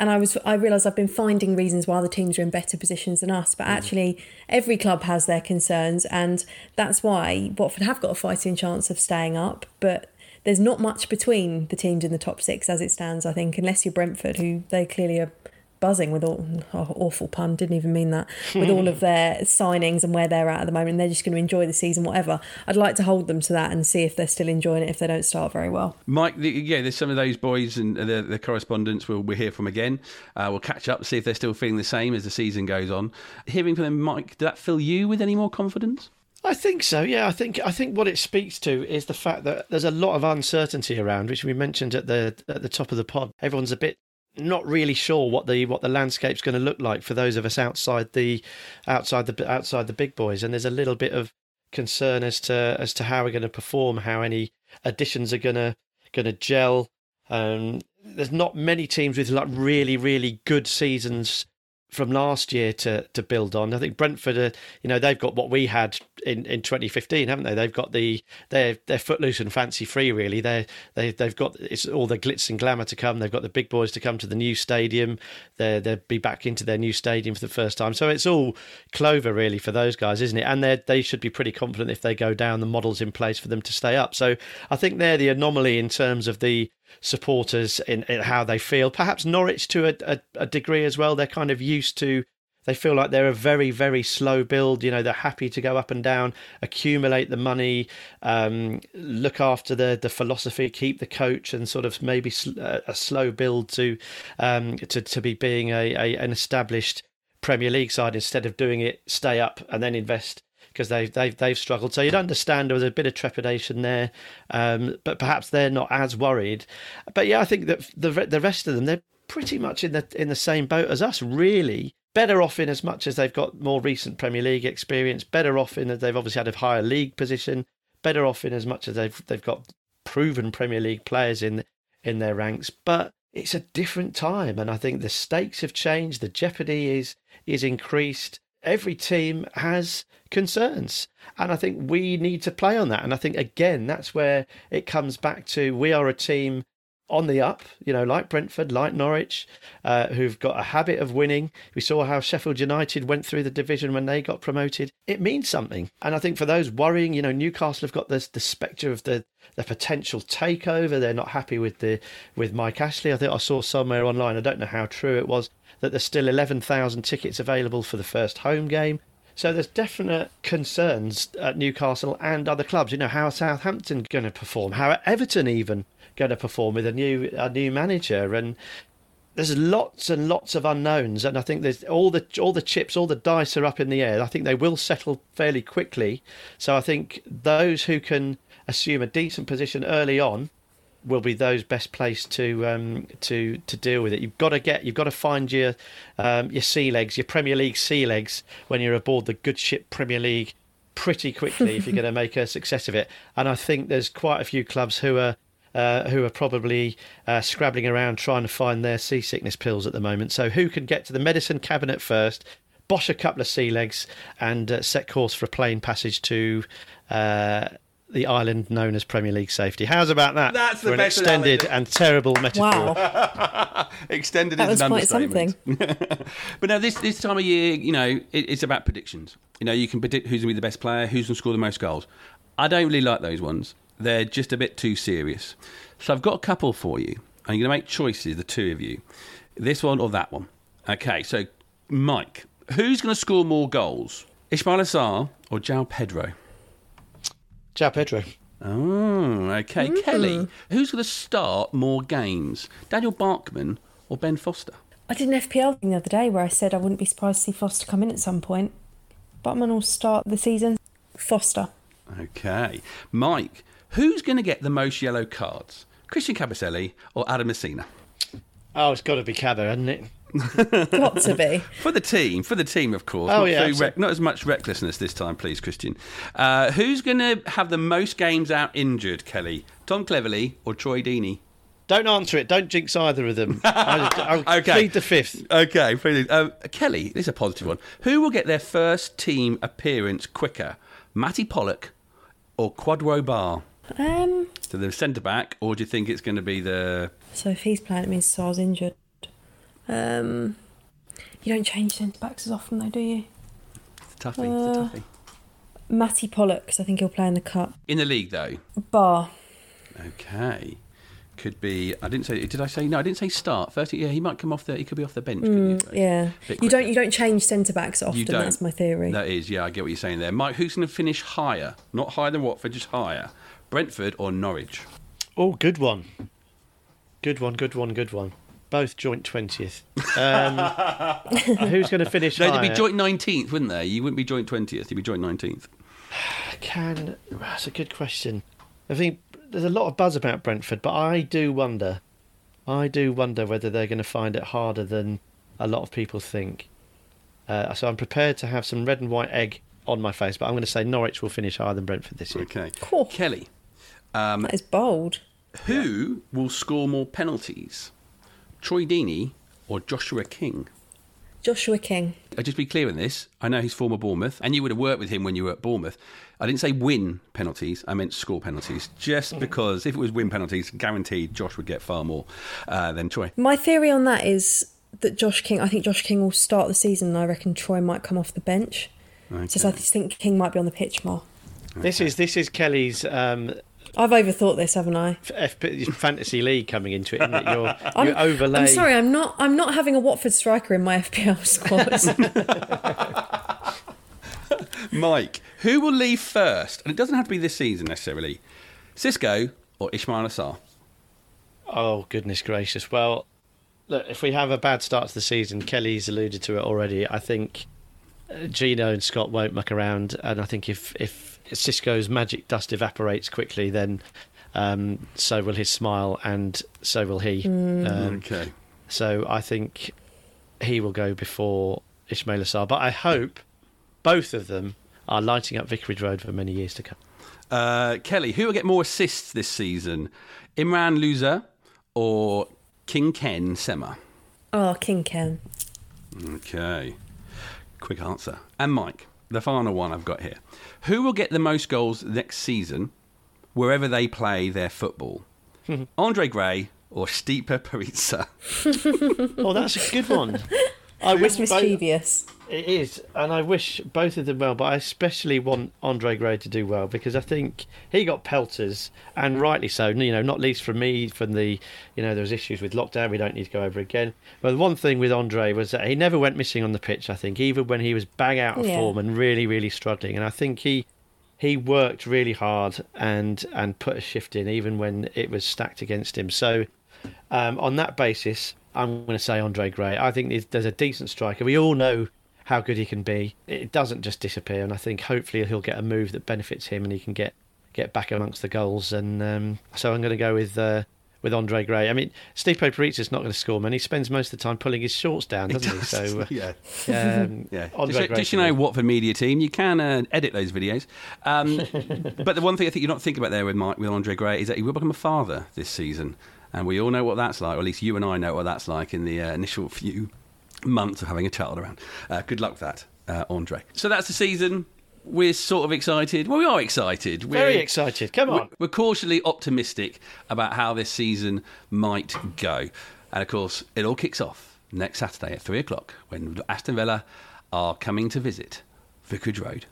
And I was I realised I've been finding reasons why the teams are in better positions than us, but mm. actually every club has their concerns, and that's why Watford have got a fighting chance of staying up, but there's not much between the teams in the top six as it stands, I think, unless you're Brentford, who they clearly are buzzing with all oh, awful pun didn't even mean that with all of their signings and where they're at at the moment. They're just going to enjoy the season whatever. I'd like to hold them to that and see if they're still enjoying it if they don't start very well. Mike the, yeah there's some of those boys and the, the correspondents we'll, we'll hear from again. Uh, we'll catch up see if they're still feeling the same as the season goes on. Hearing from them mike did that fill you with any more confidence I think so. Yeah, I think I think what it speaks to is the fact that there's a lot of uncertainty around, which we mentioned at the at the top of the pod. Everyone's a bit not really sure what the what the landscape's going to look like for those of us outside the outside the outside the big boys, and there's a little bit of concern as to as to how we're going to perform, how any additions are going to going to gel. Um, there's not many teams with like really really good seasons from last year to to build on. I think Brentford, are, you know, they've got what we had in, in 2015, haven't they? They've got the they're they're footloose and fancy free. Really, they they they've got it's all the glitz and glamour to come. They've got the big boys to come to the new stadium. They they'll be back into their new stadium for the first time. So it's all clover really for those guys, isn't it? And they they should be pretty confident if they go down. The models in place for them to stay up. So I think they're the anomaly in terms of the supporters in, in how they feel. Perhaps Norwich to a, a, a, degree as well. They're kind of used to. They feel like they're a very, very slow build. You know, they're happy to go up and down, accumulate the money, um, look after the the philosophy, keep the coach, and sort of maybe uh, a slow build to um, to to be being a, a an established Premier League side instead of doing it stay up and then invest because they've they've they've struggled. So you'd understand there was a bit of trepidation there, um, but perhaps they're not as worried. But yeah, I think that the the rest of them they're pretty much in the in the same boat as us, really. Better off in as much as they've got more recent Premier League experience. Better off in that they've obviously had a higher league position. Better off in as much as they've they've got proven Premier League players in in their ranks. But it's a different time, and I think the stakes have changed. The jeopardy is is increased every team has concerns. And I think we need to play on that. And I think, again, that's where it comes back to we are a team on the up, you know, like Brentford, like Norwich, uh, who've got a habit of winning. We saw how Sheffield United went through the division when they got promoted. It means something. And I think for those worrying, you know, Newcastle have got this the spectre of the the potential takeover. They're not happy with the with Mike Ashley. I think I saw somewhere online, I don't know how true it was, that there's still 11,000 tickets available for the first home game. So there's definite concerns at Newcastle and other clubs. You know, how Southampton going to perform? How Everton even going to perform with a new a new manager? And there's lots and lots of unknowns. And I think there's all the all the chips, all the dice are up in the air. I think they will settle fairly quickly. So I think those who can assume a decent position early on will be those best placed to um, to to deal with it. You've got to get, you've got to find your um, your sea legs, your Premier League sea legs when you're aboard the good ship Premier League pretty quickly if you're going to make a success of it. And I think there's quite a few clubs who are. Uh, who are probably uh, scrabbling around trying to find their seasickness pills at the moment. So, who can get to the medicine cabinet first, bosh a couple of sea legs, and uh, set course for a plane passage to uh, the island known as Premier League safety. How's about that? That's the for an best extended analogy. and terrible metaphor. Wow. Extended That is an was quite understatement. but now this this time of year, you know, it, it's about predictions. You know, you can predict who's going to be the best player, who's going to score the most goals. I don't really like those ones. They're just a bit too serious. So I've got a couple for you. I'm going to make choices, the two of you. This one or that one? Okay, so Mike, who's going to score more goals? Ismaila Sarr or João Pedro? João Pedro. Oh, okay. Mm. Kelly, who's going to start more games? Daniel Bachmann or Ben Foster? I did an FPL thing the other day where I said I wouldn't be surprised to see Foster come in at some point. Bachmann will start the season. Foster. Okay. Mike, who's going to get the most yellow cards? Christian Kabasele or Adam Masina? Oh, it's got to be Cabo, hasn't it? Got to be. For the team, for the team, of course. Oh, not, yeah, through rec- not as much recklessness this time, please, Christian. Uh, who's going to have the most games out injured, Kelly? Tom Cleverley or Troy Deeney? Don't answer it. Don't jinx either of them. I'll, I'll Okay. plead the fifth. Okay, please. Um, Kelly, this is a positive one. Who will get their first team appearance quicker? Matty Pollock or Kwadwo Baah? Um, So the centre back, or do you think it's going to be the. so if he's playing, it means Sar's injured. Um, you don't change centre backs as often, though, do you? It's a toughie, it's a Uh, toughie. Matty Pollock, 'cause I think he'll play in the cup. In the league, though. Baah. Okay. Could be. I didn't say. Did I say no? I didn't say start. First, yeah, he might come off the. He could be off the bench. couldn't he? Mm, yeah. Bit You don't. You don't change centre backs often. You don't. That's my theory. That is, yeah, I get what you're saying there. Mike, who's going to finish higher? Not higher than Watford, just higher. Brentford or Norwich? Oh, good one. Good one, good one, good one. Both joint 20th. Um, who's going to finish No, they'd be joint 19th, wouldn't they? You wouldn't be joint 20th, you'd be joint 19th. Can that's a good question. I think there's a lot of buzz about Brentford, but I do wonder. I do wonder whether they're going to find it harder than a lot of people think. Uh, so I'm prepared to have some red and white egg on my face, but I'm going to say Norwich will finish higher than Brentford this year. Okay. Cool. Kelly, um, That is bold. who will score more penalties? Troy Deeney or Joshua King? Joshua King. Uh, just be clear in this. I know he's former Bournemouth, and you would have worked with him when you were at Bournemouth. I didn't say win penalties, I meant score penalties. Just because if it was win penalties, guaranteed Josh would get far more uh, than Troy. My theory on that is that Josh King. I think Josh King will start the season, and I reckon Troy might come off the bench. So I just think King might be on the pitch more. This is this is Kelly's um, I've overthought this, haven't I? FP, fantasy league coming into it. Isn't it? You're, I'm, you overlay. I'm sorry, I'm not. I'm not having a Watford striker in my FPL squad. Mike, who will leave first? And it doesn't have to be this season necessarily. Xisco or Ismaila Sarr? Oh goodness gracious! Well, look, if we have a bad start to the season, Kelly's alluded to it already. I think uh, Gino and Scott won't muck around, and I think if if Xisco's magic dust evaporates quickly, then um, so will his smile, and so will he. Um, Okay. So I think he will go before Ismaila Sarr. But I hope both of them are lighting up Vicarage Road for many years to come. Uh, Kelly, who will get more assists this season? Imran Louza or King Ken Sema? oh, King Ken. Okay. Quick answer. And Mike, the final one I've got here. Who will get the most goals next season wherever they play their football? Andre Gray or Stipe Perica? Oh, that's a good one. I It's wish both- mischievous. It is, and I wish both of them well, but I especially want Andre Gray to do well because I think he got pelters, and rightly so. You know, not least from me, from the, you know, there was issues with lockdown. We don't need to go over again. But the one thing with Andre was that he never went missing on the pitch. I think even when he was bang out of Yeah. form and really, really struggling, and I think he he worked really hard and and put a shift in even when it was stacked against him. So um, on that basis, I'm going to say Andre Gray. I think there's- there's a decent striker. We all know how good he can be. It doesn't just disappear, and I think hopefully he'll get a move that benefits him, and he can get get back amongst the goals. And um, so I'm going to go with. Uh, with Andre Gray, I mean, Steve Paparizza's not going to score, man. He spends most of the time pulling his shorts down, doesn't he? So, uh, yeah. um, Yeah. Andre Just, Gray just you for know, Watford media team, you can uh, edit those videos. Um, but the one thing I think you're not thinking about there with Mike, with Andre Gray is that he will become a father this season, and we all know what that's like, or at least you and I know what that's like in the uh, initial few months of having a child around. Uh, good luck with that, uh, Andre. So that's the season. We're sort of excited. Well, we are excited. We're, Very excited. Come on. We're cautiously optimistic about how this season might go. And of course, it all kicks off next Saturday at three o'clock when Aston Villa are coming to visit Vicarage Road.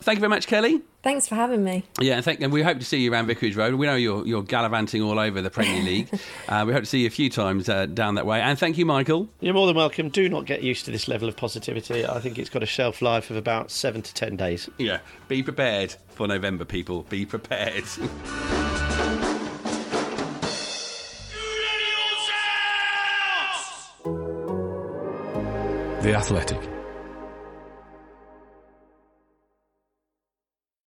Thank you very much, Kelly. Thanks for having me. Yeah, and, thank, and we hope to see you around Vicarage Road. We know you're, you're gallivanting all over the Premier League. uh, we hope to see you a few times uh, down that way. And thank you, Michael. You're more than welcome. Do not get used to this level of positivity. I think it's got a shelf life of about seven to ten days. Yeah, be prepared for November, people. Be prepared. The Athletic.